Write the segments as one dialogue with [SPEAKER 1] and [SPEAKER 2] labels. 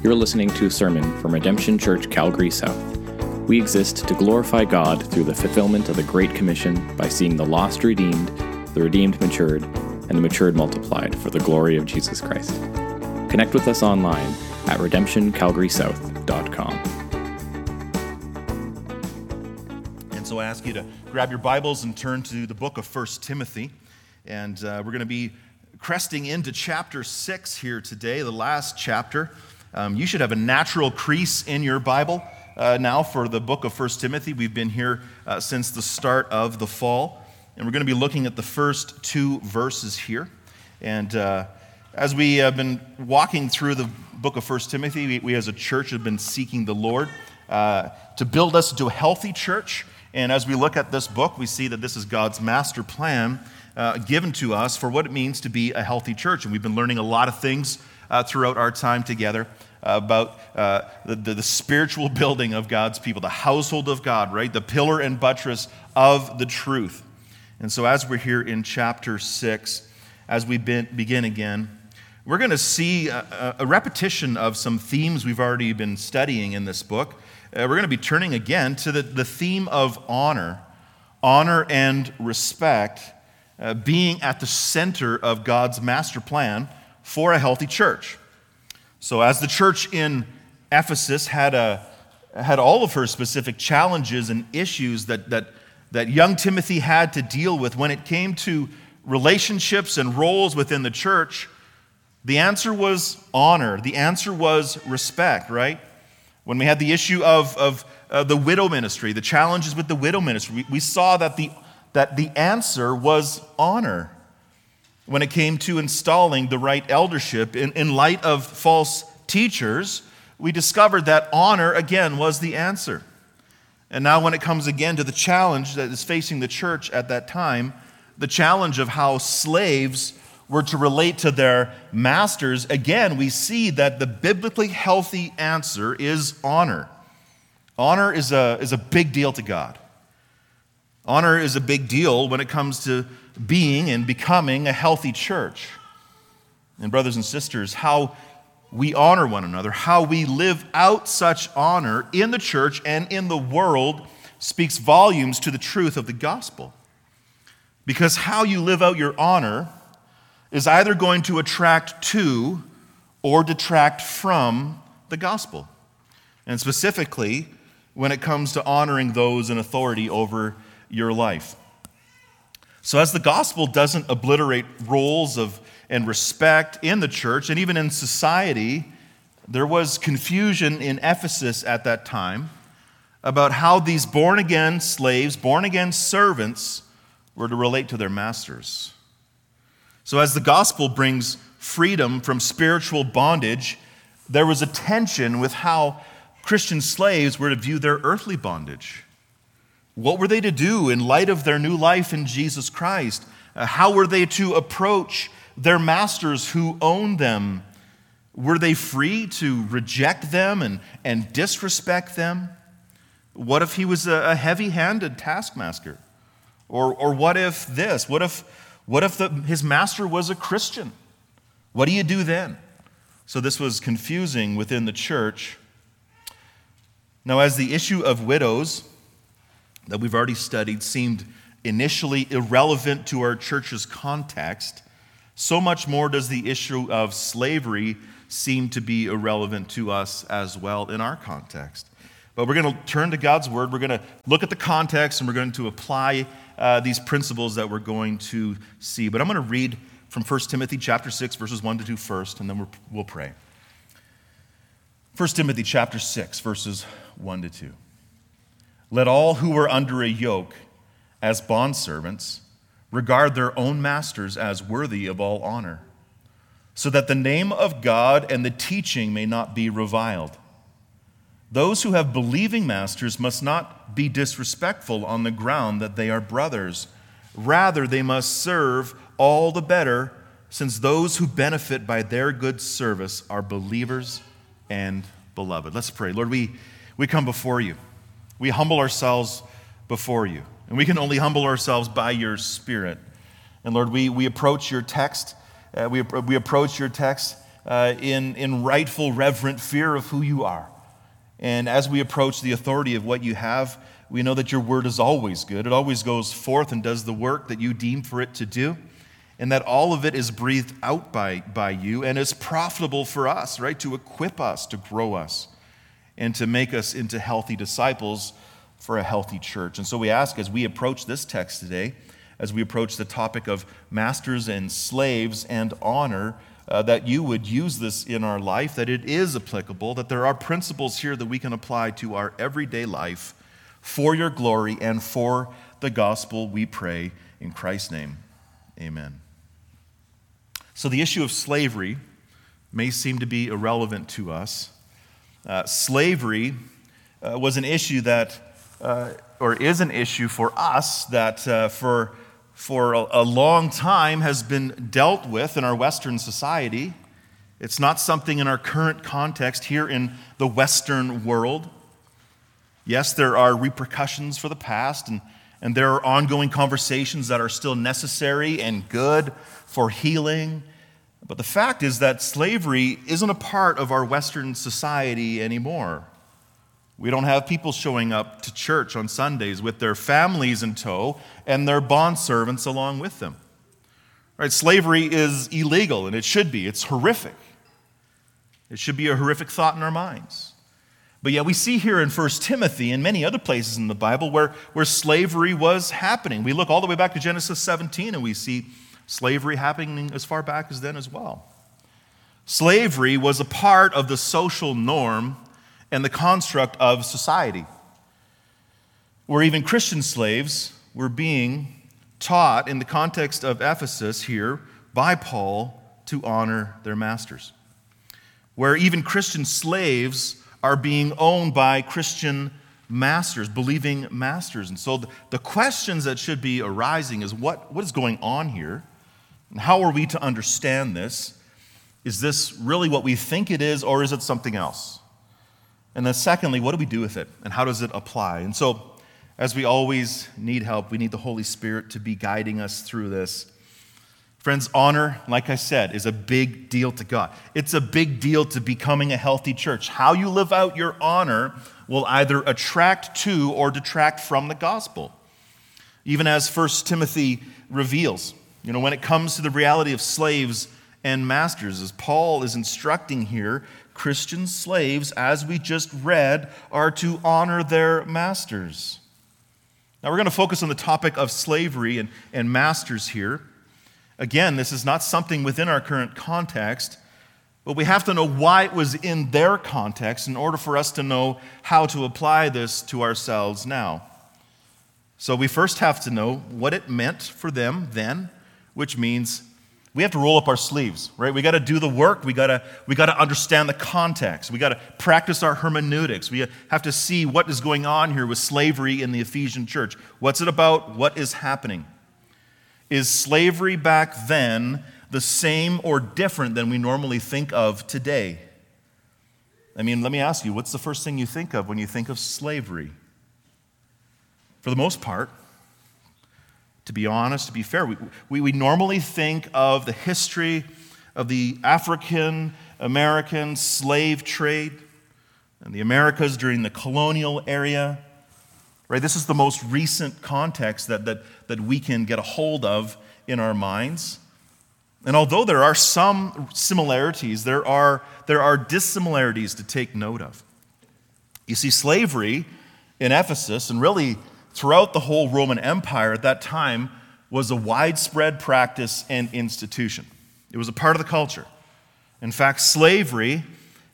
[SPEAKER 1] You're listening to a sermon from Redemption Church Calgary South. We exist to glorify God through the fulfillment of the Great Commission by seeing the lost redeemed, the redeemed matured, and the matured multiplied for the glory of Jesus Christ. Connect with us online at redemptioncalgarysouth.com.
[SPEAKER 2] And so I ask you to grab your Bibles and turn to the book of 1 Timothy. And uh, we're going to be cresting into chapter 6 here today, the last chapter. Um, you should have a natural crease in your Bible uh, now for the book of 1 Timothy. We've been here uh, since the start of the fall. And we're going to be looking at the first two verses here. And uh, as we have been walking through the book of 1 Timothy, we, we as a church have been seeking the Lord uh, to build us into a healthy church. And as we look at this book, we see that this is God's master plan uh, given to us for what it means to be a healthy church. And we've been learning a lot of things uh, throughout our time together about uh, the, the, the, spiritual building of God's people, the household of God, right? The pillar and buttress of the truth. And so, as we're here in chapter 6, as we begin again, we're going to see a, a, repetition of some themes we've already been studying in this book. Uh, we're going to be turning again to the, the theme of honor, honor and respect uh, being at the center of God's master plan for a healthy church. So, as the church in Ephesus had, a, had all of her specific challenges and issues that, that, that young Timothy had to deal with when it came to relationships and roles within the church, the answer was honor. The answer was respect, right? When we had the issue of, of uh, the widow ministry, the challenges with the widow ministry, we, we saw that the that the answer was honor when it came to installing the right eldership. In, in light of false teachers, we discovered that honor again was the answer. And now, when it comes again to the challenge that is facing the church at that time, the challenge of how slaves were to relate to their masters, again, we see that the biblically healthy answer is honor. Honor is a, is a big deal to God. Honor is a big deal when it comes to being and becoming a healthy church. And, brothers and sisters, how we honor one another, how we live out such honor in the church and in the world speaks volumes to the truth of the gospel. Because how you live out your honor is either going to attract to or detract from the gospel. And specifically, when it comes to honoring those in authority over your life. So, as the gospel doesn't obliterate roles of and respect in the church and even in society, there was confusion in Ephesus at that time about how these born again slaves, born again servants, were to relate to their masters. So, as the gospel brings freedom from spiritual bondage, there was a tension with how Christian slaves were to view their earthly bondage. What were they to do in light of their new life in Jesus Christ? Uh, how were they to approach their masters who owned them? Were they free to reject them and, and disrespect them? What if he was a, a heavy handed taskmaster? Or, or what if this? What if, what if the, his master was a Christian? What do you do then? So this was confusing within the church. Now, as the issue of widows that we've already studied seemed initially irrelevant to our church's context, so much more does the issue of slavery seem to be irrelevant to us as well in our context. But we're going to turn to God's word. We're going to look at the context and we're going to apply uh, these principles that we're going to see. But I'm going to read from 1 Timothy chapter 6, verses 1 to 2 first, and then we'll pray. 1 Timothy chapter 6, verses 1 to 2. Let all who are under a yoke as bondservants regard their own masters as worthy of all honor, so that the name of God and the teaching may not be reviled. Those who have believing masters must not be disrespectful on the ground that they are brothers. Rather, they must serve all the better, since those who benefit by their good service are believers and beloved. Let's pray. Lord, we, we come before you we humble ourselves before you. And we can only humble ourselves by your Spirit. And Lord, we, we approach your text, uh, we, we approach your text uh, in, in rightful, reverent fear of who you are. And as we approach the authority of what you have, we know that your word is always good. It always goes forth and does the work that you deem for it to do. And that all of it is breathed out by, by you and is profitable for us, right? To equip us, to grow us, and to make us into healthy disciples for a healthy church. And so we ask as we approach this text today, as we approach the topic of masters and slaves and honor, uh, that you would use this in our life, that it is applicable, that there are principles here that we can apply to our everyday life for your glory and for the gospel, we pray in Christ's name. Amen. So, the issue of slavery may seem to be irrelevant to us. Uh, slavery uh, was an issue that, uh, or is an issue for us that uh, for, for a, a long time has been dealt with in our Western society. It's not something in our current context here in the Western world. Yes, there are repercussions for the past, and, and there are ongoing conversations that are still necessary and good for healing. But the fact is that slavery isn't a part of our Western society anymore. We don't have people showing up to church on Sundays with their families in tow and their bondservants along with them. Right? Slavery is illegal, and it should be. It's horrific. It should be a horrific thought in our minds. But yet, we see here in 1 Timothy and many other places in the Bible where, where slavery was happening. We look all the way back to Genesis 17 and we see slavery happening as far back as then as well. Slavery was a part of the social norm and the construct of society, where even Christian slaves were being taught in the context of Ephesus here by Paul to honor their masters, where even Christian slaves are being owned by Christian masters, believing masters. And so the questions that should be arising is what, what is going on here? And how are we to understand this? Is this really what we think it is, or is it something else? And then, secondly, what do we do with it, and how does it apply? And so, as we always need help, we need the Holy Spirit to be guiding us through this. Friends, honor, like I said, is a big deal to God. It's a big deal to becoming a healthy church. How you live out your honor will either attract to or detract from the gospel. Even as 1 Timothy reveals, you know, when it comes to the reality of slaves and masters, as Paul is instructing here, Christian slaves, as we just read, are to honor their masters. Now, we're going to focus on the topic of slavery and, and masters here. Again, this is not something within our current context, but we have to know why it was in their context in order for us to know how to apply this to ourselves now. So we first have to know what it meant for them then, which means we have to roll up our sleeves, right? We got to do the work. We got to we got to understand the context. We got to practice our hermeneutics. We have to see what is going on here with slavery in the Ephesian church. What's it about? What is happening? Is slavery back then the same or different than we normally think of today? I mean, let me ask you, what's the first thing you think of when you think of slavery? For the most part, to be honest, to be fair, we, we, we normally think of the history of the African American slave trade and the Americas during the colonial area. Right? This is the most recent context that, that, that we can get a hold of in our minds. And although there are some similarities, there are, there are dissimilarities to take note of. You see, slavery in Ephesus, and really throughout the whole Roman Empire at that time, was a widespread practice and institution. It was a part of the culture. In fact, slavery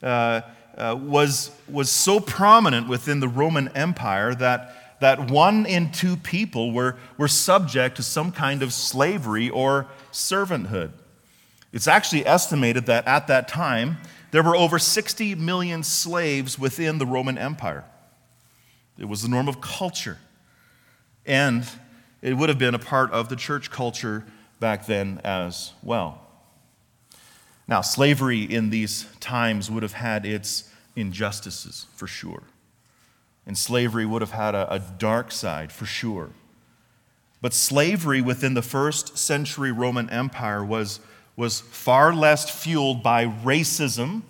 [SPEAKER 2] uh, uh, was, was so prominent within the Roman Empire that that one in two people were, were subject to some kind of slavery or servanthood. It's actually estimated that at that time, there were over 60 million slaves within the Roman Empire. It was the norm of culture. And it would have been a part of the church culture back then as well. Now, slavery in these times would have had its injustices for sure. And slavery would have had a, a dark side for sure. But slavery within the first century Roman Empire was, was far less fueled by racism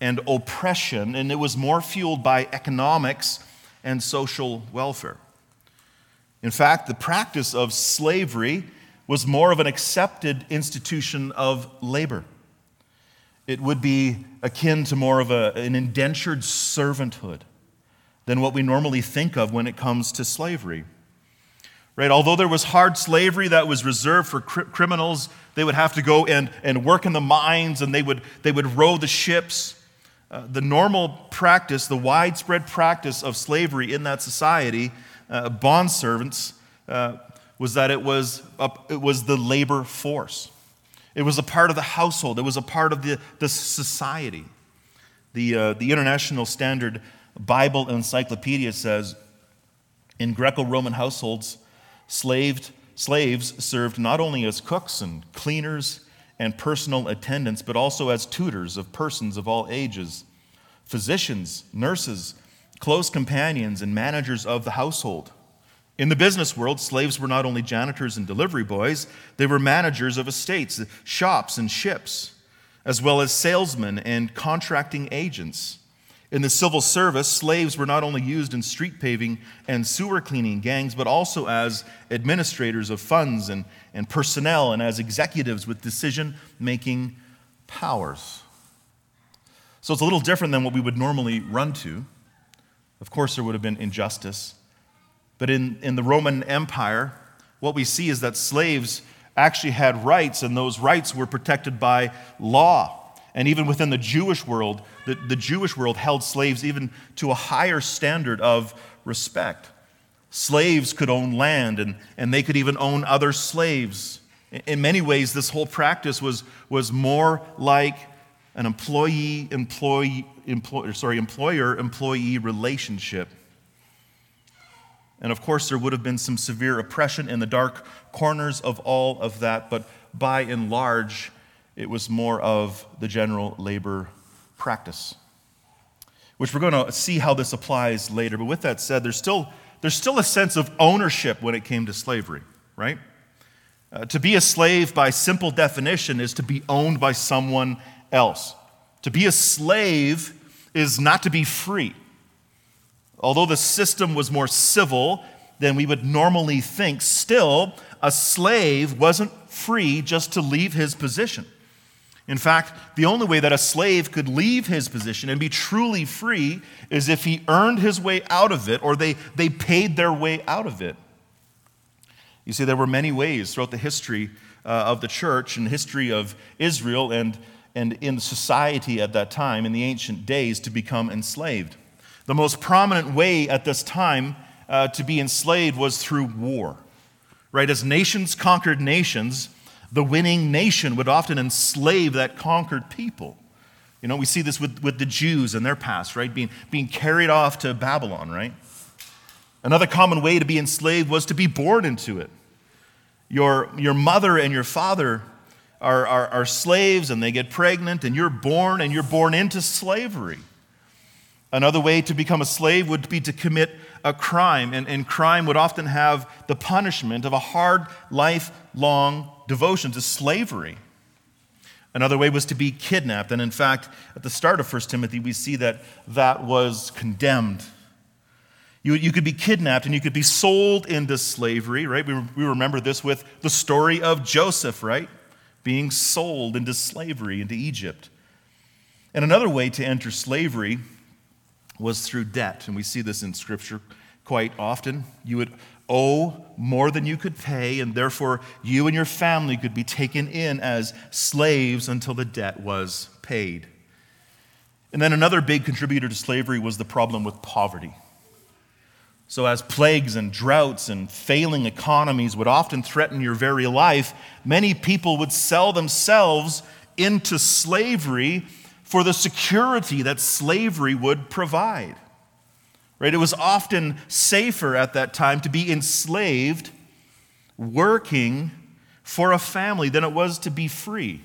[SPEAKER 2] and oppression, and it was more fueled by economics and social welfare. In fact, the practice of slavery was more of an accepted institution of labor. It would be akin to more of a, an indentured servanthood than what we normally think of when it comes to slavery. Right? Although there was hard slavery that was reserved for cr- criminals, they would have to go and, and work in the mines and they would, they would row the ships. Uh, the normal practice, the widespread practice of slavery in that society, uh, bond servants, uh, was that it was, a, it was the labor force. It was a part of the household, it was a part of the, the society. The, uh, the International Standard Bible Encyclopedia says in Greco Roman households, slaved, slaves served not only as cooks and cleaners and personal attendants, but also as tutors of persons of all ages, physicians, nurses, close companions, and managers of the household. In the business world, slaves were not only janitors and delivery boys, they were managers of estates, shops, and ships, as well as salesmen and contracting agents. In the civil service, slaves were not only used in street paving and sewer cleaning gangs, but also as administrators of funds and, and personnel and as executives with decision making powers. So it's a little different than what we would normally run to. Of course, there would have been injustice but in, in the Roman Empire, what we see is that slaves actually had rights, and those rights were protected by law. And even within the Jewish world, the, the Jewish world held slaves even to a higher standard of respect. Slaves could own land, and, and they could even own other slaves. In many ways, this whole practice was, was more like an employee employee, employ, sorry, employer employee relationship. And of course, there would have been some severe oppression in the dark corners of all of that, but by and large, it was more of the general labor practice. Which we're going to see how this applies later. But with that said, there's still, there's still a sense of ownership when it came to slavery, right? Uh, to be a slave, by simple definition, is to be owned by someone else. To be a slave is not to be free. Although the system was more civil than we would normally think, still, a slave wasn't free just to leave his position. In fact, the only way that a slave could leave his position and be truly free is if he earned his way out of it or they, they paid their way out of it. You see, there were many ways throughout the history uh, of the church and history of Israel and, and in society at that time, in the ancient days, to become enslaved. The most prominent way at this time uh, to be enslaved was through war. Right? As nations conquered nations, the winning nation would often enslave that conquered people. You know, we see this with, with the Jews and their past, right? Being, being carried off to Babylon, right? Another common way to be enslaved was to be born into it. Your, your mother and your father are, are, are slaves and they get pregnant, and you're born and you're born into slavery. Another way to become a slave would be to commit a crime, and, and crime would often have the punishment of a hard, lifelong devotion to slavery. Another way was to be kidnapped, and in fact, at the start of 1 Timothy, we see that that was condemned. You, you could be kidnapped and you could be sold into slavery, right? We, we remember this with the story of Joseph, right? Being sold into slavery into Egypt. And another way to enter slavery was through debt. And we see this in Scripture quite often. You would owe more than you could pay, and therefore you and your family could be taken in as slaves until the debt was paid. And then another big contributor to slavery was the problem with poverty. So, as plagues and droughts and failing economies would often threaten your very life, many people would sell themselves into slavery for the security that slavery would provide. Right? It was often safer at that time to be enslaved, working for a family, than it was to be free.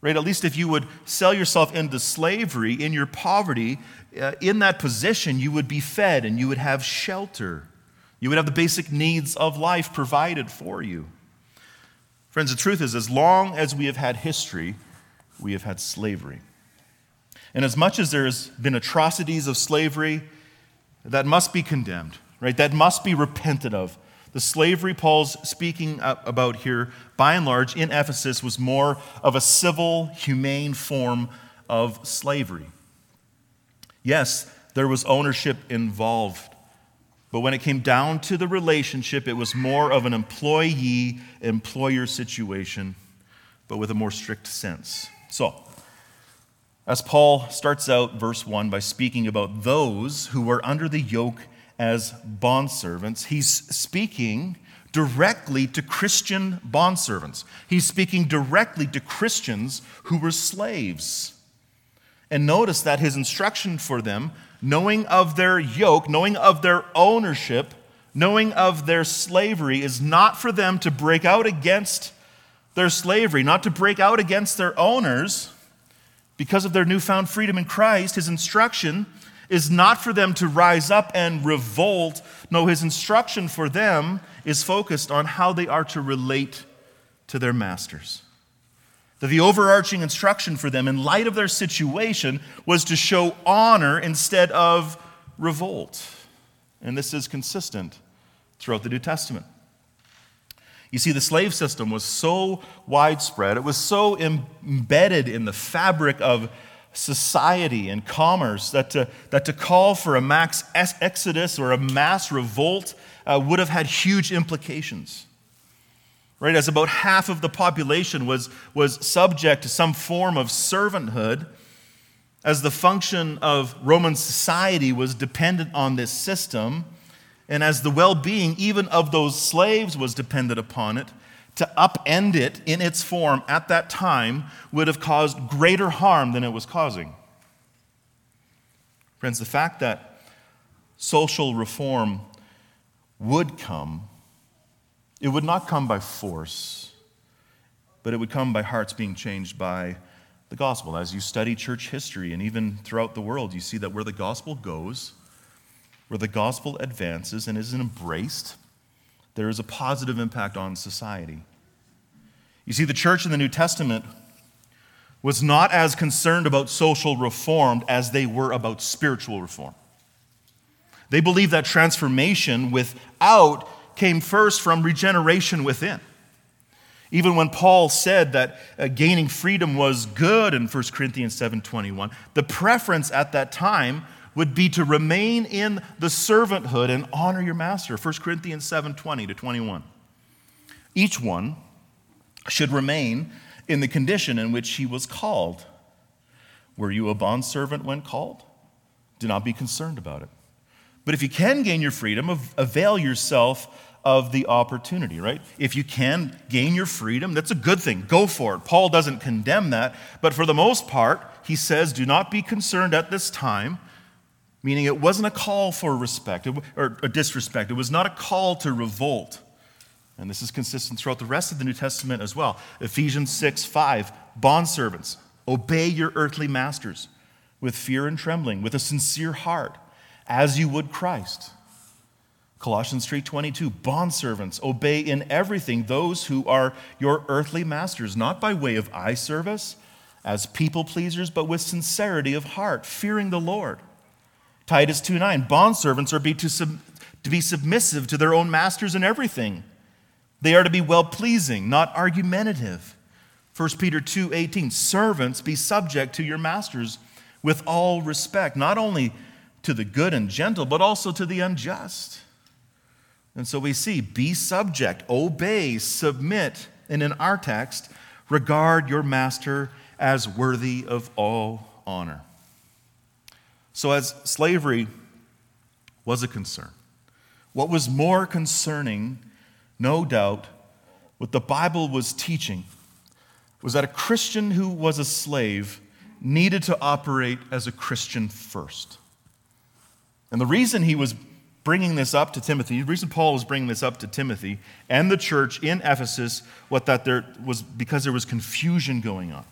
[SPEAKER 2] Right? At least if you would sell yourself into slavery in your poverty, uh, in that position, you would be fed and you would have shelter. You would have the basic needs of life provided for you. Friends, the truth is, as long as we have had history, we have had slavery. And as much as there's been atrocities of slavery, that must be condemned, right? That must be repented of. The slavery Paul's speaking about here, by and large, in Ephesus, was more of a civil, humane form of slavery. Yes, there was ownership involved, but when it came down to the relationship, it was more of an employee employer situation, but with a more strict sense. So, as Paul starts out verse 1 by speaking about those who were under the yoke as bondservants, he's speaking directly to Christian bondservants. He's speaking directly to Christians who were slaves. And notice that his instruction for them, knowing of their yoke, knowing of their ownership, knowing of their slavery, is not for them to break out against their slavery, not to break out against their owners because of their newfound freedom in Christ. His instruction is not for them to rise up and revolt. No, his instruction for them is focused on how they are to relate to their masters. That the overarching instruction for them, in light of their situation, was to show honor instead of revolt. And this is consistent throughout the New Testament. You see, the slave system was so widespread, it was so embedded in the fabric of society and commerce that to, that to call for a mass exodus or a mass revolt uh, would have had huge implications. Right, as about half of the population was, was subject to some form of servanthood, as the function of Roman society was dependent on this system, and as the well being even of those slaves was dependent upon it, to upend it in its form at that time would have caused greater harm than it was causing. Friends, the fact that social reform would come, it would not come by force, but it would come by hearts being changed by the gospel. As you study church history and even throughout the world, you see that where the gospel goes, where the gospel advances and is embraced, there is a positive impact on society. You see, the church in the New Testament was not as concerned about social reform as they were about spiritual reform. They believed that transformation without came first from regeneration within. Even when Paul said that uh, gaining freedom was good in 1 Corinthians 7:21, the preference at that time would be to remain in the servanthood and honor your master. 1 Corinthians 7 20 to 21. Each one should remain in the condition in which he was called. Were you a bondservant when called? Do not be concerned about it. But if you can gain your freedom, avail yourself of the opportunity, right? If you can gain your freedom, that's a good thing. Go for it. Paul doesn't condemn that. But for the most part, he says, do not be concerned at this time meaning it wasn't a call for respect or a disrespect. It was not a call to revolt. And this is consistent throughout the rest of the New Testament as well. Ephesians 6 5, bondservants, obey your earthly masters with fear and trembling, with a sincere heart, as you would Christ. Colossians 3:22 bondservants obey in everything those who are your earthly masters not by way of eye service as people pleasers but with sincerity of heart fearing the Lord Titus 2:9 Bondservants are be to, sub, to be submissive to their own masters in everything. They are to be well pleasing, not argumentative. 1 Peter 2:18 Servants be subject to your masters with all respect, not only to the good and gentle, but also to the unjust. And so we see be subject, obey, submit, and in our text, regard your master as worthy of all honor. So, as slavery was a concern, what was more concerning, no doubt, what the Bible was teaching was that a Christian who was a slave needed to operate as a Christian first. And the reason he was bringing this up to Timothy, the reason Paul was bringing this up to Timothy and the church in Ephesus, what that there was because there was confusion going on.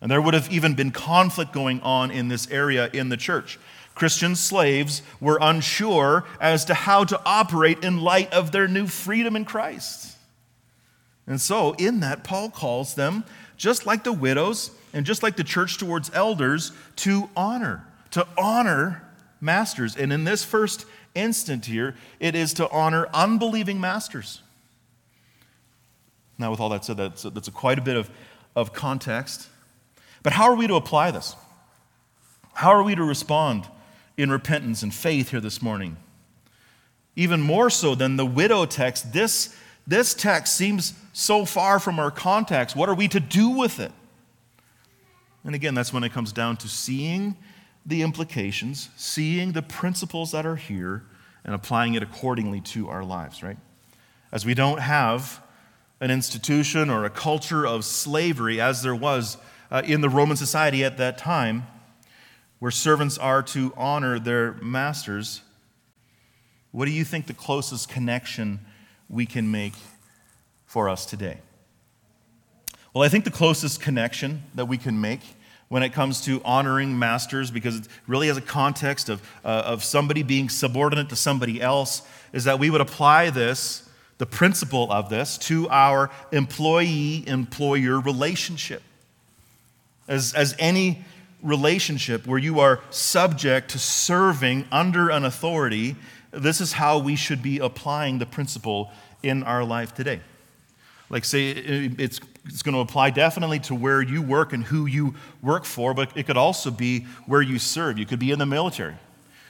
[SPEAKER 2] And there would have even been conflict going on in this area in the church. Christian slaves were unsure as to how to operate in light of their new freedom in Christ. And so, in that, Paul calls them, just like the widows and just like the church towards elders, to honor, to honor masters. And in this first instant here, it is to honor unbelieving masters. Now, with all that said, that's, that's a quite a bit of, of context. But how are we to apply this? How are we to respond in repentance and faith here this morning? Even more so than the widow text, this, this text seems so far from our context. What are we to do with it? And again, that's when it comes down to seeing the implications, seeing the principles that are here, and applying it accordingly to our lives, right? As we don't have an institution or a culture of slavery as there was uh, in the Roman society at that time, where servants are to honor their masters, what do you think the closest connection we can make for us today? Well, I think the closest connection that we can make when it comes to honoring masters, because it really has a context of, uh, of somebody being subordinate to somebody else, is that we would apply this the principle of this to our employee employer relationship. As, as any relationship where you are subject to serving under an authority, this is how we should be applying the principle in our life today. Like, say, it's, it's going to apply definitely to where you work and who you work for, but it could also be where you serve. You could be in the military.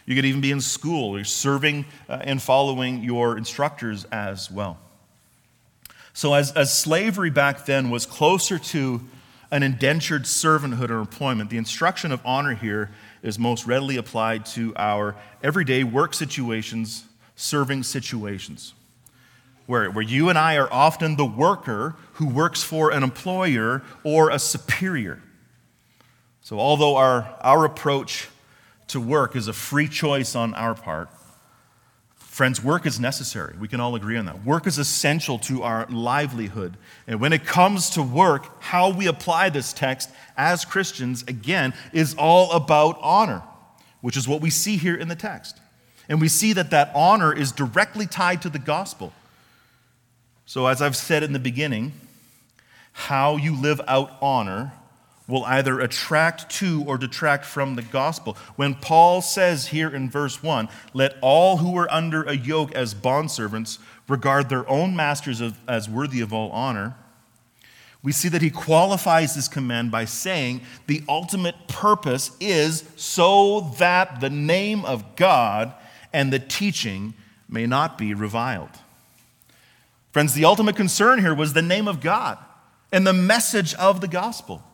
[SPEAKER 2] You could even be in school or serving uh, and following your instructors as well. So, as, as slavery back then was closer to an indentured servanthood or employment, the instruction of honor here is most readily applied to our everyday work situations, serving situations, where, where you and I are often the worker who works for an employer or a superior. So, although our, our approach to work is a free choice on our part. Friends, work is necessary. We can all agree on that. Work is essential to our livelihood. And when it comes to work, how we apply this text as Christians, again, is all about honor, which is what we see here in the text. And we see that that honor is directly tied to the gospel. So, as I've said in the beginning, how you live out honor will either attract to or detract from the gospel. When Paul says here in verse 1, let all who are under a yoke as bondservants regard their own masters as worthy of all honor, we see that he qualifies this command by saying the ultimate purpose is so that the name of God and the teaching may not be reviled. Friends, the ultimate concern here was the name of God and the message of the gospel.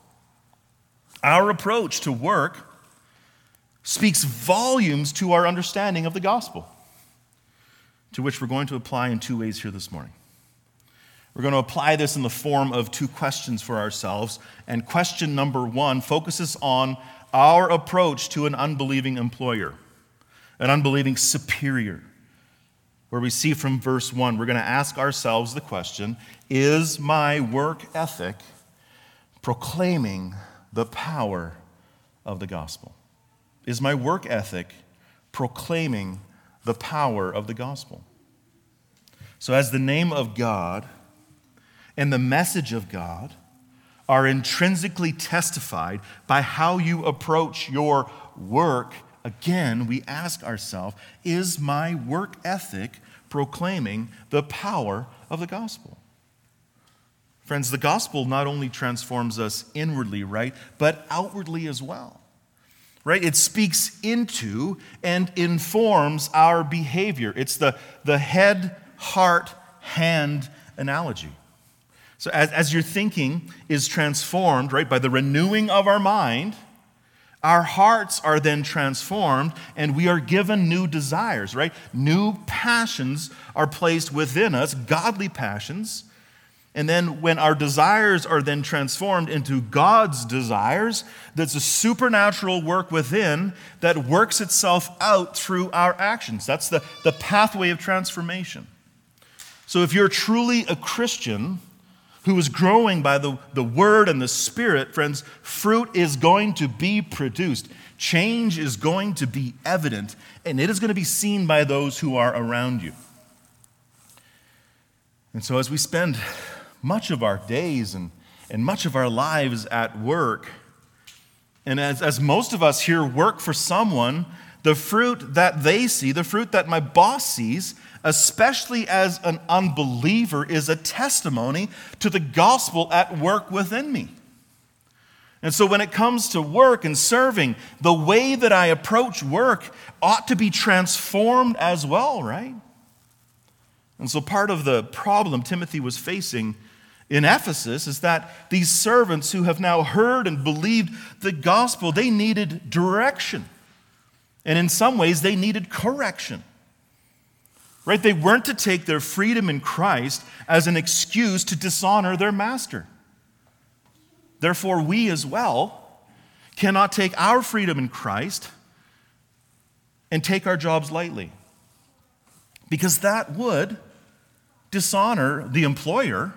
[SPEAKER 2] Our approach to work speaks volumes to our understanding of the gospel, to which we're going to apply in two ways here this morning. We're going to apply this in the form of two questions for ourselves. And question number one focuses on our approach to an unbelieving employer, an unbelieving superior. Where we see from verse one, we're going to ask ourselves the question Is my work ethic proclaiming the power of the gospel? Is my work ethic proclaiming the power of the gospel? So, as the name of God and the message of God are intrinsically testified by how you approach your work, again, we ask ourselves is my work ethic proclaiming the power of the gospel? Friends, the gospel not only transforms us inwardly, right, but outwardly as well. Right? It speaks into and informs our behavior. It's the, the head, heart, hand analogy. So, as, as your thinking is transformed, right, by the renewing of our mind, our hearts are then transformed and we are given new desires, right? New passions are placed within us, godly passions and then when our desires are then transformed into God's desires, that's a supernatural work within that works itself out through our actions. That's the, the pathway of transformation. So if you're truly a Christian who is growing by the, the Word and the Spirit, friends, fruit is going to be produced. Change is going to be evident, and it is going to be seen by those who are around you. And so as we spend much of our days and, and much of our lives at work. And as, as most of us here work for someone, the fruit that they see, the fruit that my boss sees, especially as an unbeliever, is a testimony to the gospel at work within me. And so, when it comes to work and serving, the way that I approach work ought to be transformed as well, right? And so, part of the problem Timothy was facing in Ephesus is that these servants who have now heard and believed the gospel, they needed direction. And in some ways, they needed correction. Right? They weren't to take their freedom in Christ as an excuse to dishonor their master. Therefore, we as well cannot take our freedom in Christ and take our jobs lightly. Because that would dishonor the employer,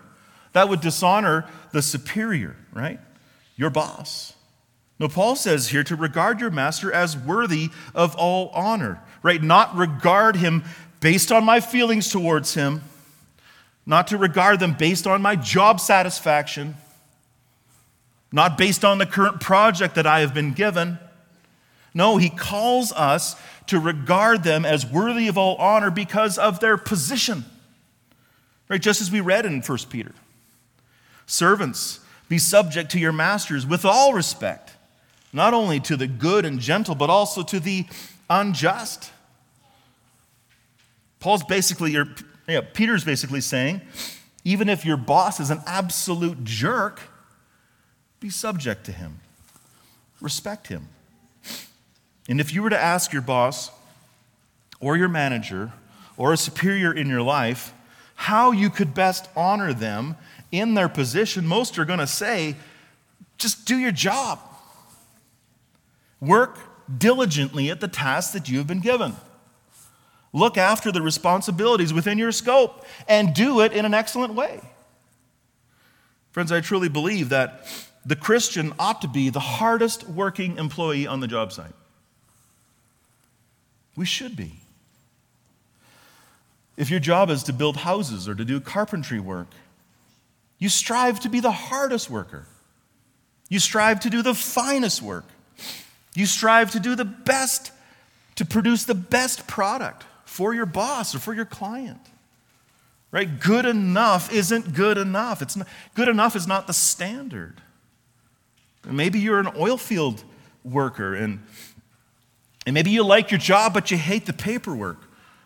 [SPEAKER 2] that would dishonor the superior, right? Your boss. Now, Paul says here to regard your master as worthy of all honor, right? Not regard him based on my feelings towards him, not to regard them based on my job satisfaction, not based on the current project that I have been given. No, he calls us to regard them as worthy of all honor because of their position. Right? Just as we read in 1 Peter. Servants, be subject to your masters with all respect not only to the good and gentle, but also to the unjust. Paul's basically, or yeah, Peter's basically saying, even if your boss is an absolute jerk, be subject to him, respect him. And if you were to ask your boss or your manager or a superior in your life how you could best honor them in their position, most are going to say, just do your job. Work diligently at the task that you have been given. Look after the responsibilities within your scope and do it in an excellent way. Friends, I truly believe that the Christian ought to be the hardest working employee on the job site. We should be. If your job is to build houses or to do carpentry work, you strive to be the hardest worker. You strive to do the finest work. You strive to do the best, to produce the best product for your boss or for your client. Right? Good enough isn't good enough. It's not, good enough is not the standard. Maybe you're an oil field worker and, and maybe you like your job, but you hate the paperwork.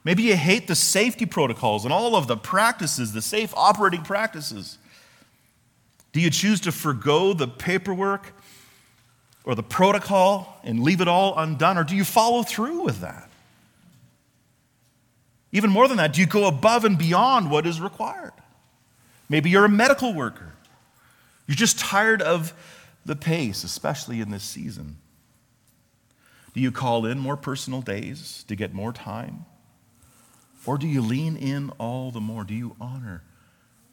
[SPEAKER 2] Maybe you hate the safety protocols and all of the practices, the safe operating practices. Do you choose to forego the paperwork or the protocol and leave it all undone? Or do you follow through with that? Even more than that, do you go above and beyond what is required? Maybe you're a medical worker. You're just tired of the pace, especially in this season. Do you call in more personal days to get more time? Or do you lean in all the more? Do you honor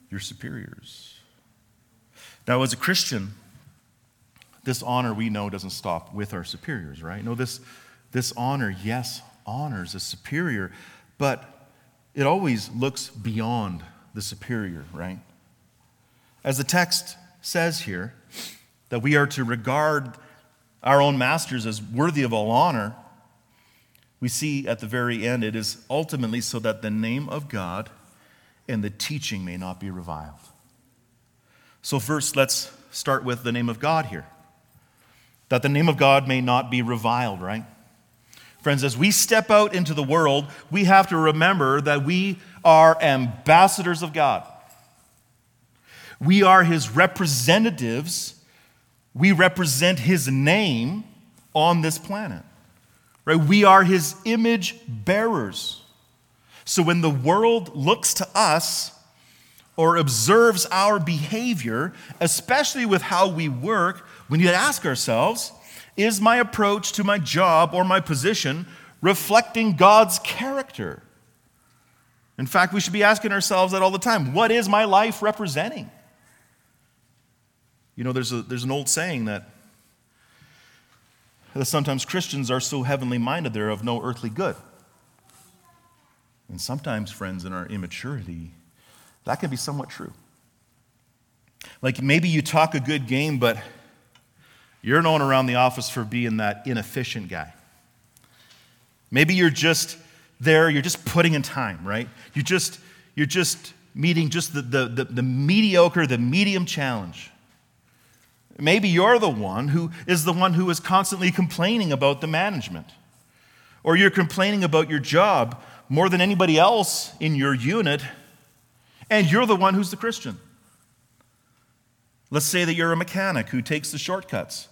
[SPEAKER 2] your superiors? Now, as a Christian, this honor we know doesn't stop with our superiors, right? No, this, this honor, yes, honors a superior, but it always looks beyond the superior, right? As the text says here, that we are to regard our own masters as worthy of all honor, we see at the very end it is ultimately so that the name of God and the teaching may not be reviled. So, first, let's start with the name of God here that the name of God may not be reviled, right? Friends, as we step out into the world, we have to remember that we are ambassadors of God. We are his representatives. We represent his name on this planet. Right? We are his image bearers. So when the world looks to us or observes our behavior, especially with how we work, we need to ask ourselves is my approach to my job or my position reflecting God's character? In fact, we should be asking ourselves that all the time. What is my life representing? You know, there's, a, there's an old saying that, that sometimes Christians are so heavenly minded they're of no earthly good. And sometimes, friends, in our immaturity, that can be somewhat true. Like maybe you talk a good game, but you're known around the office for being that inefficient guy. Maybe you're just there, you're just putting in time, right? You just, you're just meeting just the, the, the, the mediocre, the medium challenge. Maybe you're the one who is the one who is constantly complaining about the management. Or you're complaining about your job more than anybody else in your unit, and you're the one who's the Christian. Let's say that you're a mechanic who takes the shortcuts,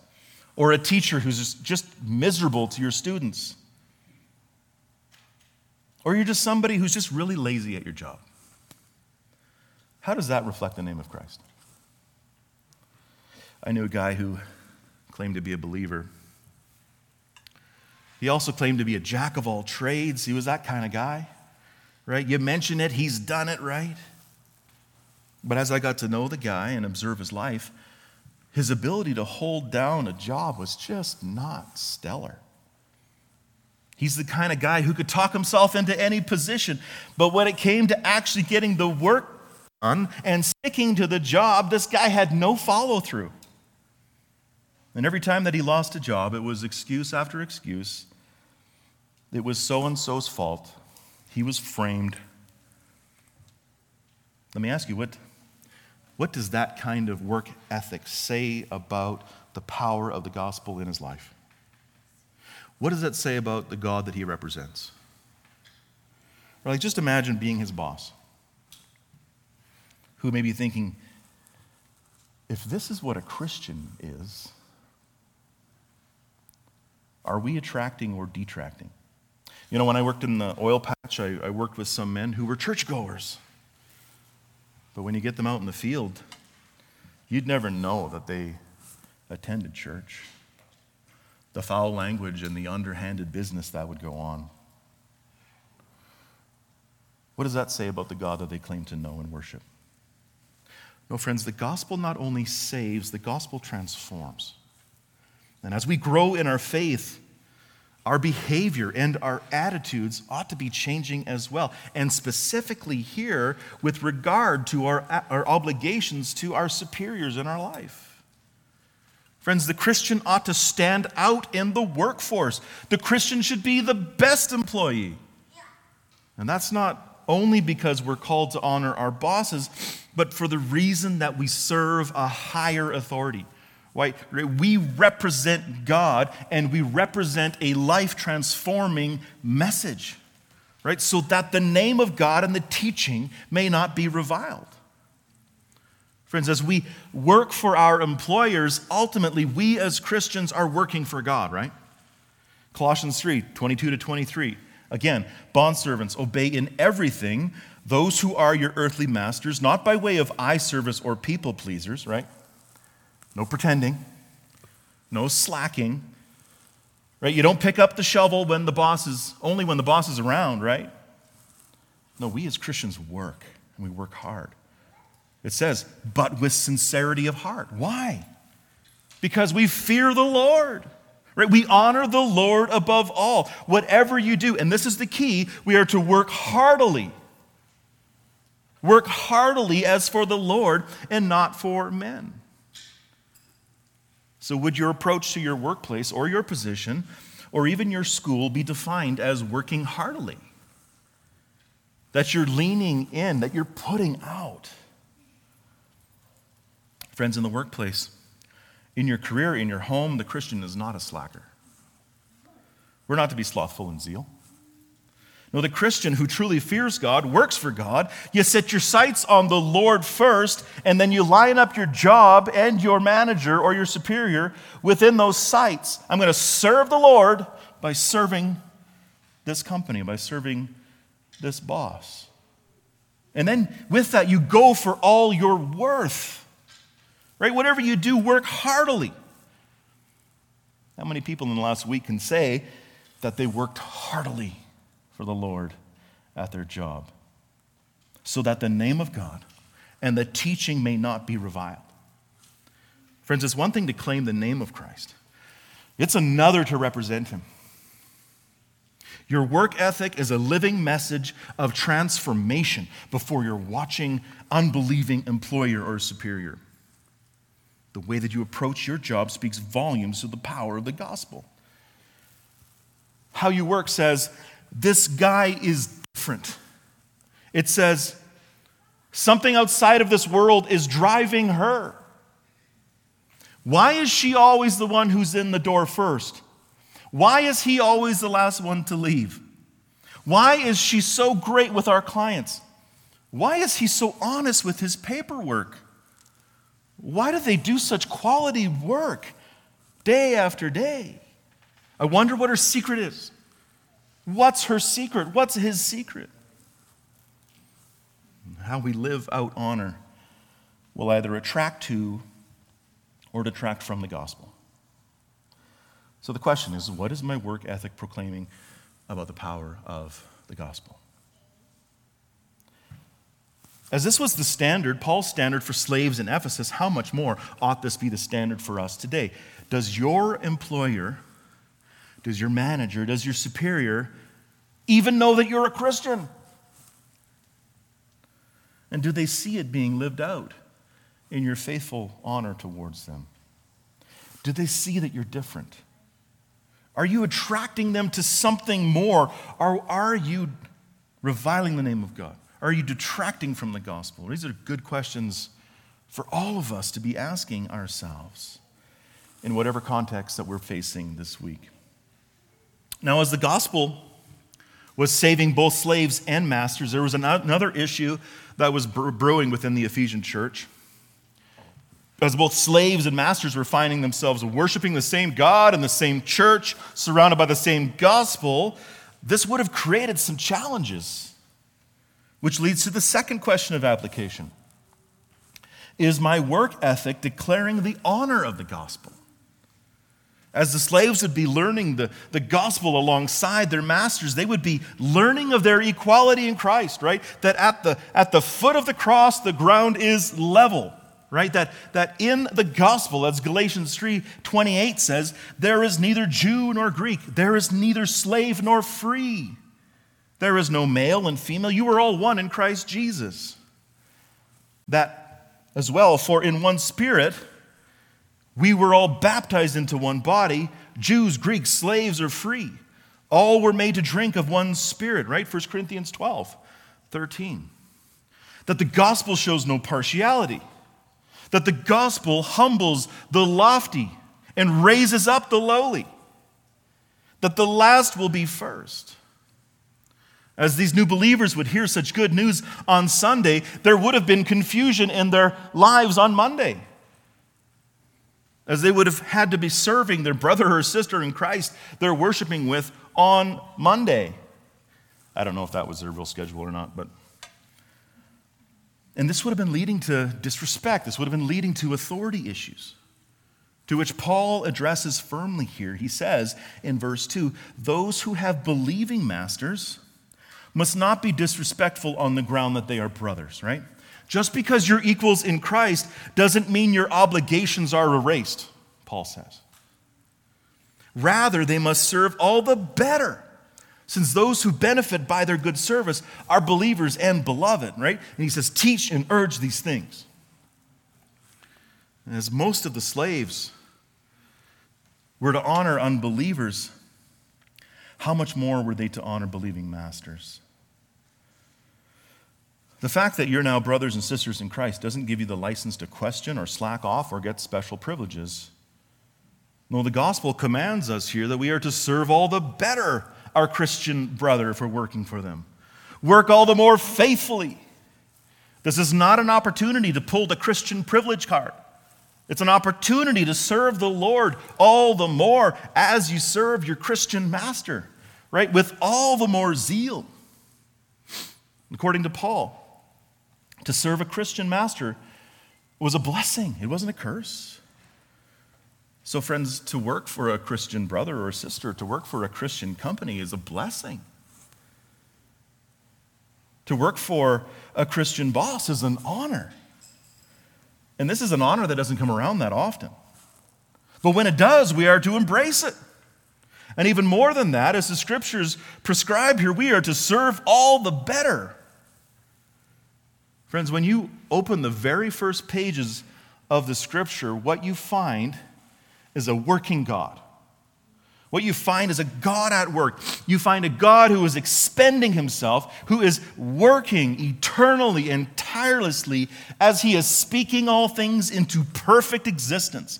[SPEAKER 2] or a teacher who's just miserable to your students, or you're just somebody who's just really lazy at your job. How does that reflect the name of Christ? I knew a guy who claimed to be a believer. He also claimed to be a jack of all trades. He was that kind of guy, right? You mention it, he's done it, right? But as I got to know the guy and observe his life, his ability to hold down a job was just not stellar. He's the kind of guy who could talk himself into any position. But when it came to actually getting the work done and sticking to the job, this guy had no follow through. And every time that he lost a job, it was excuse after excuse. It was so and so's fault. He was framed. Let me ask you, what, what does that kind of work ethic say about the power of the gospel in his life? What does that say about the God that he represents? Or like just imagine being his boss, who may be thinking, if this is what a Christian is, are we attracting or detracting? You know, when I worked in the oil patch, I, I worked with some men who were churchgoers. But when you get them out in the field, you'd never know that they attended church the foul language and the underhanded business that would go on. What does that say about the God that they claim to know and worship? No, friends, the gospel not only saves, the gospel transforms. And as we grow in our faith, our behavior and our attitudes ought to be changing as well. And specifically here, with regard to our, our obligations to our superiors in our life. Friends, the Christian ought to stand out in the workforce. The Christian should be the best employee. And that's not only because we're called to honor our bosses, but for the reason that we serve a higher authority. Right? We represent God and we represent a life transforming message, right? So that the name of God and the teaching may not be reviled. Friends, as we work for our employers, ultimately we as Christians are working for God, right? Colossians 3 22 to 23. Again, bondservants, obey in everything those who are your earthly masters, not by way of eye service or people pleasers, right? No pretending, no slacking, right? You don't pick up the shovel when the boss is, only when the boss is around, right? No, we as Christians work, and we work hard. It says, but with sincerity of heart. Why? Because we fear the Lord. Right? We honor the Lord above all. Whatever you do, and this is the key, we are to work heartily. Work heartily as for the Lord and not for men. So, would your approach to your workplace or your position or even your school be defined as working heartily? That you're leaning in, that you're putting out. Friends, in the workplace, in your career, in your home, the Christian is not a slacker. We're not to be slothful in zeal. No, the Christian who truly fears God works for God. You set your sights on the Lord first, and then you line up your job and your manager or your superior within those sights. I'm going to serve the Lord by serving this company, by serving this boss. And then with that, you go for all your worth. Right? Whatever you do, work heartily. How many people in the last week can say that they worked heartily for the Lord at their job? So that the name of God and the teaching may not be reviled. Friends, it's one thing to claim the name of Christ, it's another to represent him. Your work ethic is a living message of transformation before your watching, unbelieving employer or superior. The way that you approach your job speaks volumes to the power of the gospel. How you work says, This guy is different. It says, Something outside of this world is driving her. Why is she always the one who's in the door first? Why is he always the last one to leave? Why is she so great with our clients? Why is he so honest with his paperwork? Why do they do such quality work day after day? I wonder what her secret is. What's her secret? What's his secret? How we live out honor will either attract to or detract from the gospel. So the question is what is my work ethic proclaiming about the power of the gospel? As this was the standard, Paul's standard for slaves in Ephesus, how much more ought this be the standard for us today? Does your employer, does your manager, does your superior even know that you're a Christian? And do they see it being lived out in your faithful honor towards them? Do they see that you're different? Are you attracting them to something more? Or are you reviling the name of God? Are you detracting from the gospel? These are good questions for all of us to be asking ourselves in whatever context that we're facing this week. Now, as the gospel was saving both slaves and masters, there was another issue that was brewing within the Ephesian church. As both slaves and masters were finding themselves worshiping the same God in the same church, surrounded by the same gospel, this would have created some challenges which leads to the second question of application Is my work ethic declaring the honor of the gospel? As the slaves would be learning the, the gospel alongside their masters, they would be learning of their equality in Christ, right? That at the, at the foot of the cross, the ground is level, right? That, that in the gospel, as Galatians 3 28 says, there is neither Jew nor Greek, there is neither slave nor free there is no male and female. You are all one in Christ Jesus. That as well, for in one spirit we were all baptized into one body, Jews, Greeks, slaves, or free. All were made to drink of one spirit, right? 1 Corinthians 12, 13. That the gospel shows no partiality. That the gospel humbles the lofty and raises up the lowly. That the last will be first. As these new believers would hear such good news on Sunday, there would have been confusion in their lives on Monday. As they would have had to be serving their brother or sister in Christ they're worshiping with on Monday. I don't know if that was their real schedule or not, but. And this would have been leading to disrespect. This would have been leading to authority issues, to which Paul addresses firmly here. He says in verse 2 Those who have believing masters must not be disrespectful on the ground that they are brothers, right? Just because you're equals in Christ doesn't mean your obligations are erased, Paul says. Rather, they must serve all the better, since those who benefit by their good service are believers and beloved, right? And he says, teach and urge these things. And as most of the slaves were to honor unbelievers, how much more were they to honor believing masters? The fact that you're now brothers and sisters in Christ doesn't give you the license to question or slack off or get special privileges. No, the gospel commands us here that we are to serve all the better our Christian brother for working for them. Work all the more faithfully. This is not an opportunity to pull the Christian privilege card. It's an opportunity to serve the Lord all the more as you serve your Christian master, right? With all the more zeal. According to Paul, to serve a Christian master was a blessing, it wasn't a curse. So, friends, to work for a Christian brother or sister, to work for a Christian company is a blessing. To work for a Christian boss is an honor. And this is an honor that doesn't come around that often. But when it does, we are to embrace it. And even more than that, as the scriptures prescribe here, we are to serve all the better Friends, when you open the very first pages of the scripture, what you find is a working God. What you find is a God at work. You find a God who is expending himself, who is working eternally and tirelessly as he is speaking all things into perfect existence.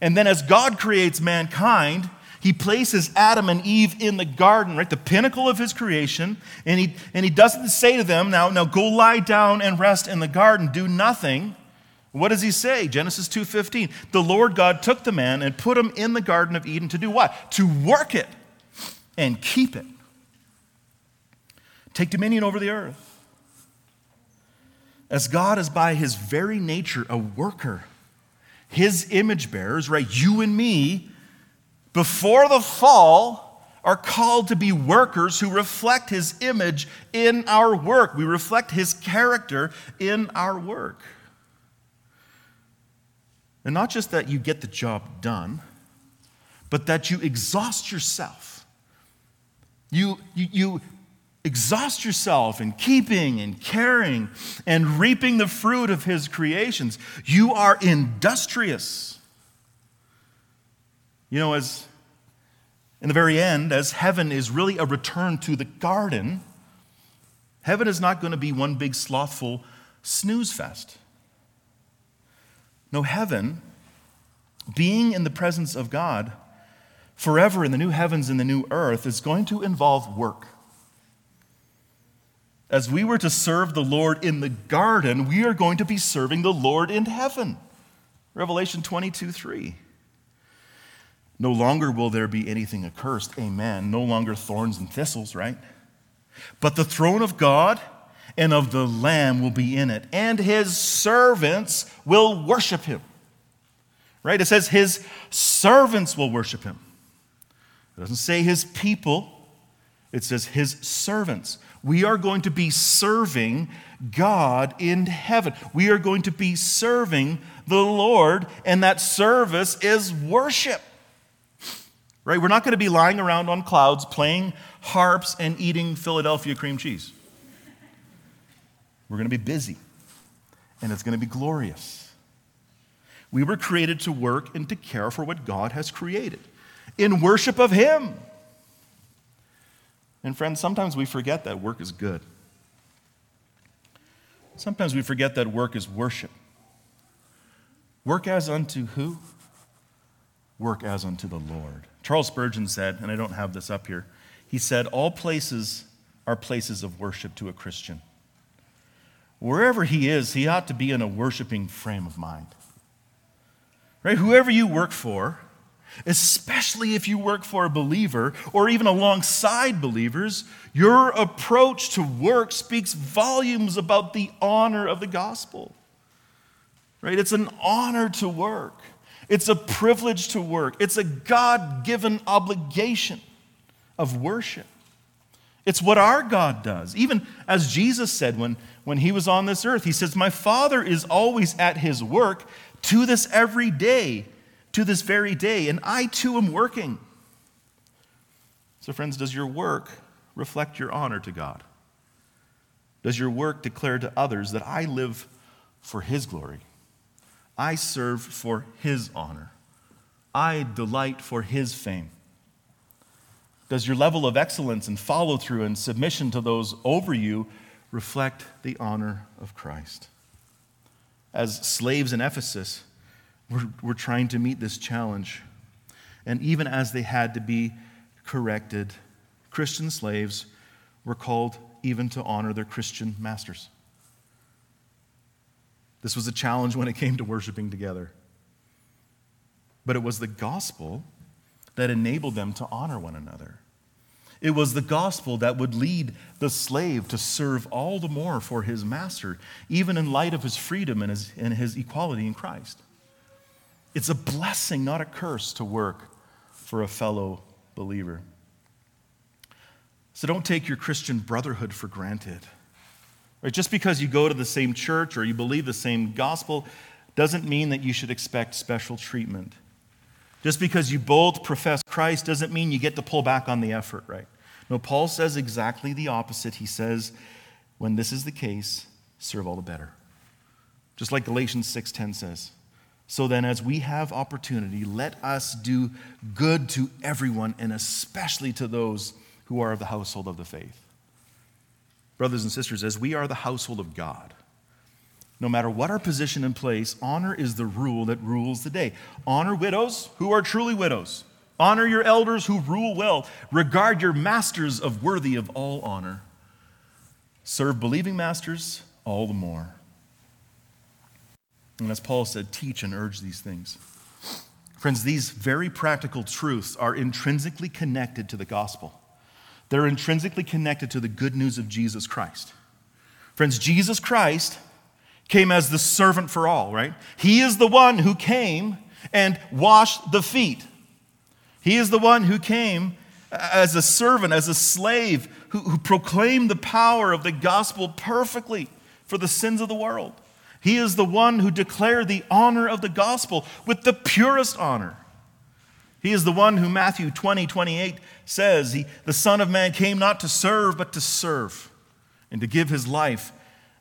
[SPEAKER 2] And then, as God creates mankind, he places Adam and Eve in the garden, right, the pinnacle of his creation, and he, and he doesn't say to them, now, now go lie down and rest in the garden, do nothing. What does he say? Genesis 2:15. The Lord God took the man and put him in the garden of Eden to do what? To work it and keep it. Take dominion over the earth. As God is by his very nature a worker, his image bearers, right? You and me, before the fall, are called to be workers who reflect his image in our work. We reflect his character in our work. And not just that you get the job done, but that you exhaust yourself. You, you, you exhaust yourself in keeping and caring and reaping the fruit of his creations. You are industrious. You know, as in the very end, as heaven is really a return to the garden, heaven is not going to be one big slothful snooze fest. No, heaven, being in the presence of God forever in the new heavens and the new earth, is going to involve work. As we were to serve the Lord in the garden, we are going to be serving the Lord in heaven. Revelation 22 3. No longer will there be anything accursed. Amen. No longer thorns and thistles, right? But the throne of God and of the Lamb will be in it, and his servants will worship him. Right? It says his servants will worship him. It doesn't say his people, it says his servants. We are going to be serving God in heaven. We are going to be serving the Lord, and that service is worship. Right? We're not going to be lying around on clouds playing harps and eating Philadelphia cream cheese. We're going to be busy, and it's going to be glorious. We were created to work and to care for what God has created in worship of Him. And, friends, sometimes we forget that work is good. Sometimes we forget that work is worship. Work as unto who? Work as unto the Lord. Charles Spurgeon said, and I don't have this up here, he said, All places are places of worship to a Christian wherever he is, he ought to be in a worshiping frame of mind. Right? Whoever you work for, especially if you work for a believer or even alongside believers, your approach to work speaks volumes about the honor of the gospel. Right? It's an honor to work. It's a privilege to work. It's a God given obligation of worship. It's what our God does. Even as Jesus said when, when he was on this earth, he says, My Father is always at his work to this every day, to this very day, and I too am working. So, friends, does your work reflect your honor to God? Does your work declare to others that I live for his glory? I serve for his honor. I delight for his fame. Does your level of excellence and follow through and submission to those over you reflect the honor of Christ? As slaves in Ephesus, we're, we're trying to meet this challenge. And even as they had to be corrected, Christian slaves were called even to honor their Christian masters. This was a challenge when it came to worshiping together. But it was the gospel that enabled them to honor one another. It was the gospel that would lead the slave to serve all the more for his master, even in light of his freedom and his, and his equality in Christ. It's a blessing, not a curse, to work for a fellow believer. So don't take your Christian brotherhood for granted. Right? Just because you go to the same church or you believe the same gospel doesn't mean that you should expect special treatment. Just because you both profess Christ doesn't mean you get to pull back on the effort, right? No, Paul says exactly the opposite. He says, when this is the case, serve all the better. Just like Galatians 6:10 says, So then, as we have opportunity, let us do good to everyone, and especially to those who are of the household of the faith. Brothers and sisters, as we are the household of God, no matter what our position in place, honor is the rule that rules the day. Honor widows who are truly widows. Honor your elders who rule well. Regard your masters of worthy of all honor. Serve believing masters all the more. And as Paul said, teach and urge these things. Friends, these very practical truths are intrinsically connected to the gospel. They're intrinsically connected to the good news of Jesus Christ. Friends, Jesus Christ came as the servant for all, right? He is the one who came and washed the feet. He is the one who came as a servant, as a slave, who, who proclaimed the power of the gospel perfectly for the sins of the world. He is the one who declared the honor of the gospel with the purest honor. He is the one who Matthew 20, 28 says, he, The Son of Man came not to serve, but to serve, and to give his life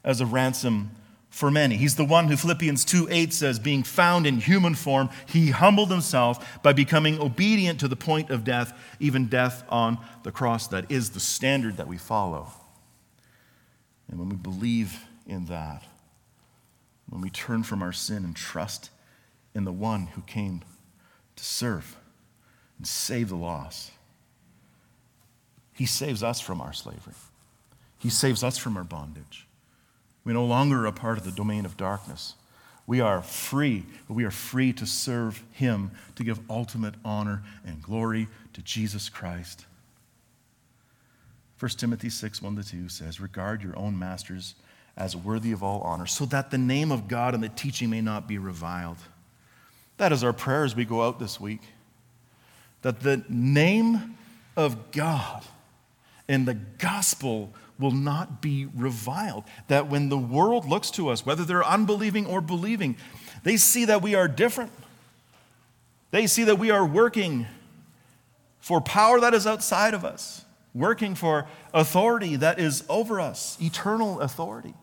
[SPEAKER 2] as a ransom for many. He's the one who Philippians 2 8 says, being found in human form, he humbled himself by becoming obedient to the point of death, even death on the cross. That is the standard that we follow. And when we believe in that, when we turn from our sin and trust in the one who came to serve and save the lost, he saves us from our slavery, he saves us from our bondage. We no longer are a part of the domain of darkness. We are free, but we are free to serve Him, to give ultimate honor and glory to Jesus Christ. 1 Timothy 6 1 to 2 says, Regard your own masters as worthy of all honor, so that the name of God and the teaching may not be reviled. That is our prayer as we go out this week. That the name of God and the gospel will not be reviled. That when the world looks to us, whether they're unbelieving or believing, they see that we are different. They see that we are working for power that is outside of us, working for authority that is over us, eternal authority.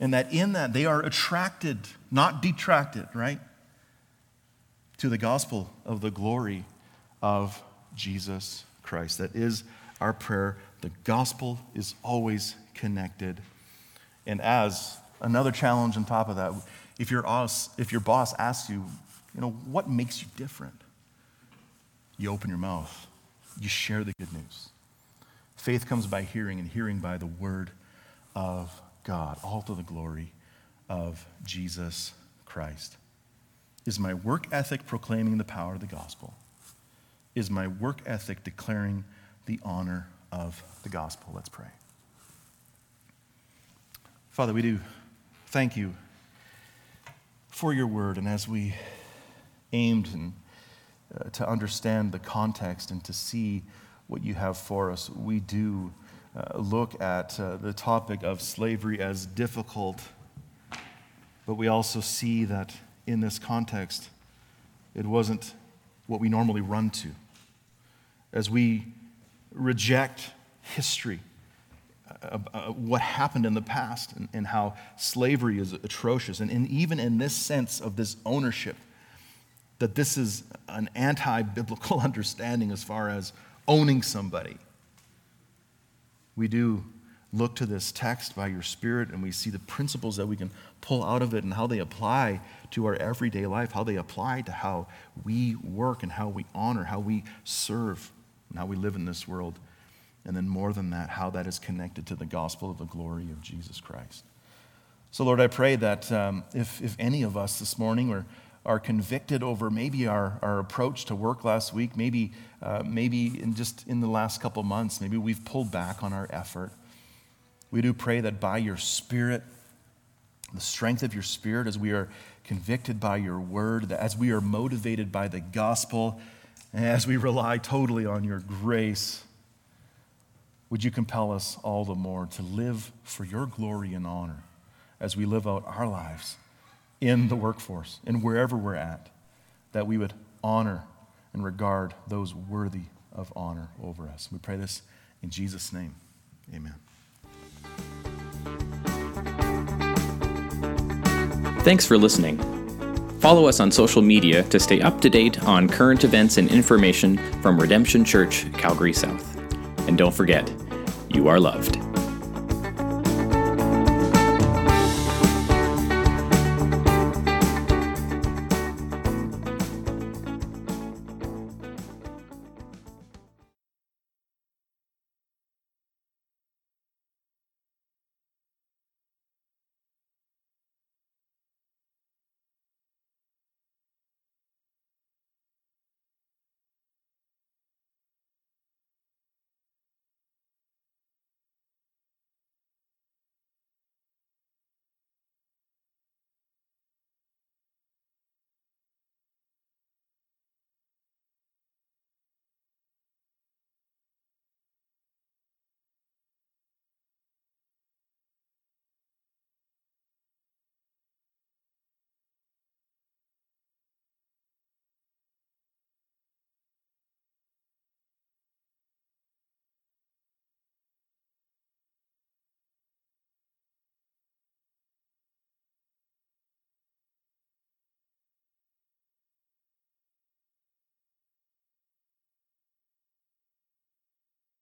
[SPEAKER 2] And that in that they are attracted, not detracted, right? To the gospel of the glory of Jesus Christ. That is our prayer the gospel is always connected. And as another challenge on top of that, if your, boss, if your boss asks you, you know, what makes you different? You open your mouth, you share the good news. Faith comes by hearing, and hearing by the word of God, all to the glory of Jesus Christ. Is my work ethic proclaiming the power of the gospel? Is my work ethic declaring the honor of the gospel. Let's pray. Father, we do thank you for your word. And as we aimed and, uh, to understand the context and to see what you have for us, we do uh, look at uh, the topic of slavery as difficult, but we also see that in this context, it wasn't what we normally run to. As we reject history, uh, uh, what happened in the past, and, and, how slavery is atrocious. And, and even in this sense of this ownership, that this is an anti biblical understanding as far as owning somebody. We do look to this text by your Spirit and we see the principles that we can pull out of it and how they apply to our everyday life, how they apply to how we work and how we honor, how we serve and how we live in this world. And then, more than that, how that is connected to the gospel of the glory of Jesus Christ. So, Lord, I pray that um, if, if any of us this morning are, are convicted over maybe our, our approach to work last week, maybe, uh, maybe in just in the last couple months, maybe we've pulled back on our effort. We do pray that by your Spirit, the strength of your Spirit, as we are convicted by your word, that as we are motivated by the gospel, as we rely totally on your grace, would you compel us all the more to live for your glory and honor as we live out our lives in the workforce and wherever we're at, that we would honor and regard those worthy of honor over us. We pray this in Jesus' name. Amen.
[SPEAKER 1] Thanks for listening. Follow us on social media to stay up to date on current events and information from Redemption Church, Calgary South. And don't forget, you are loved.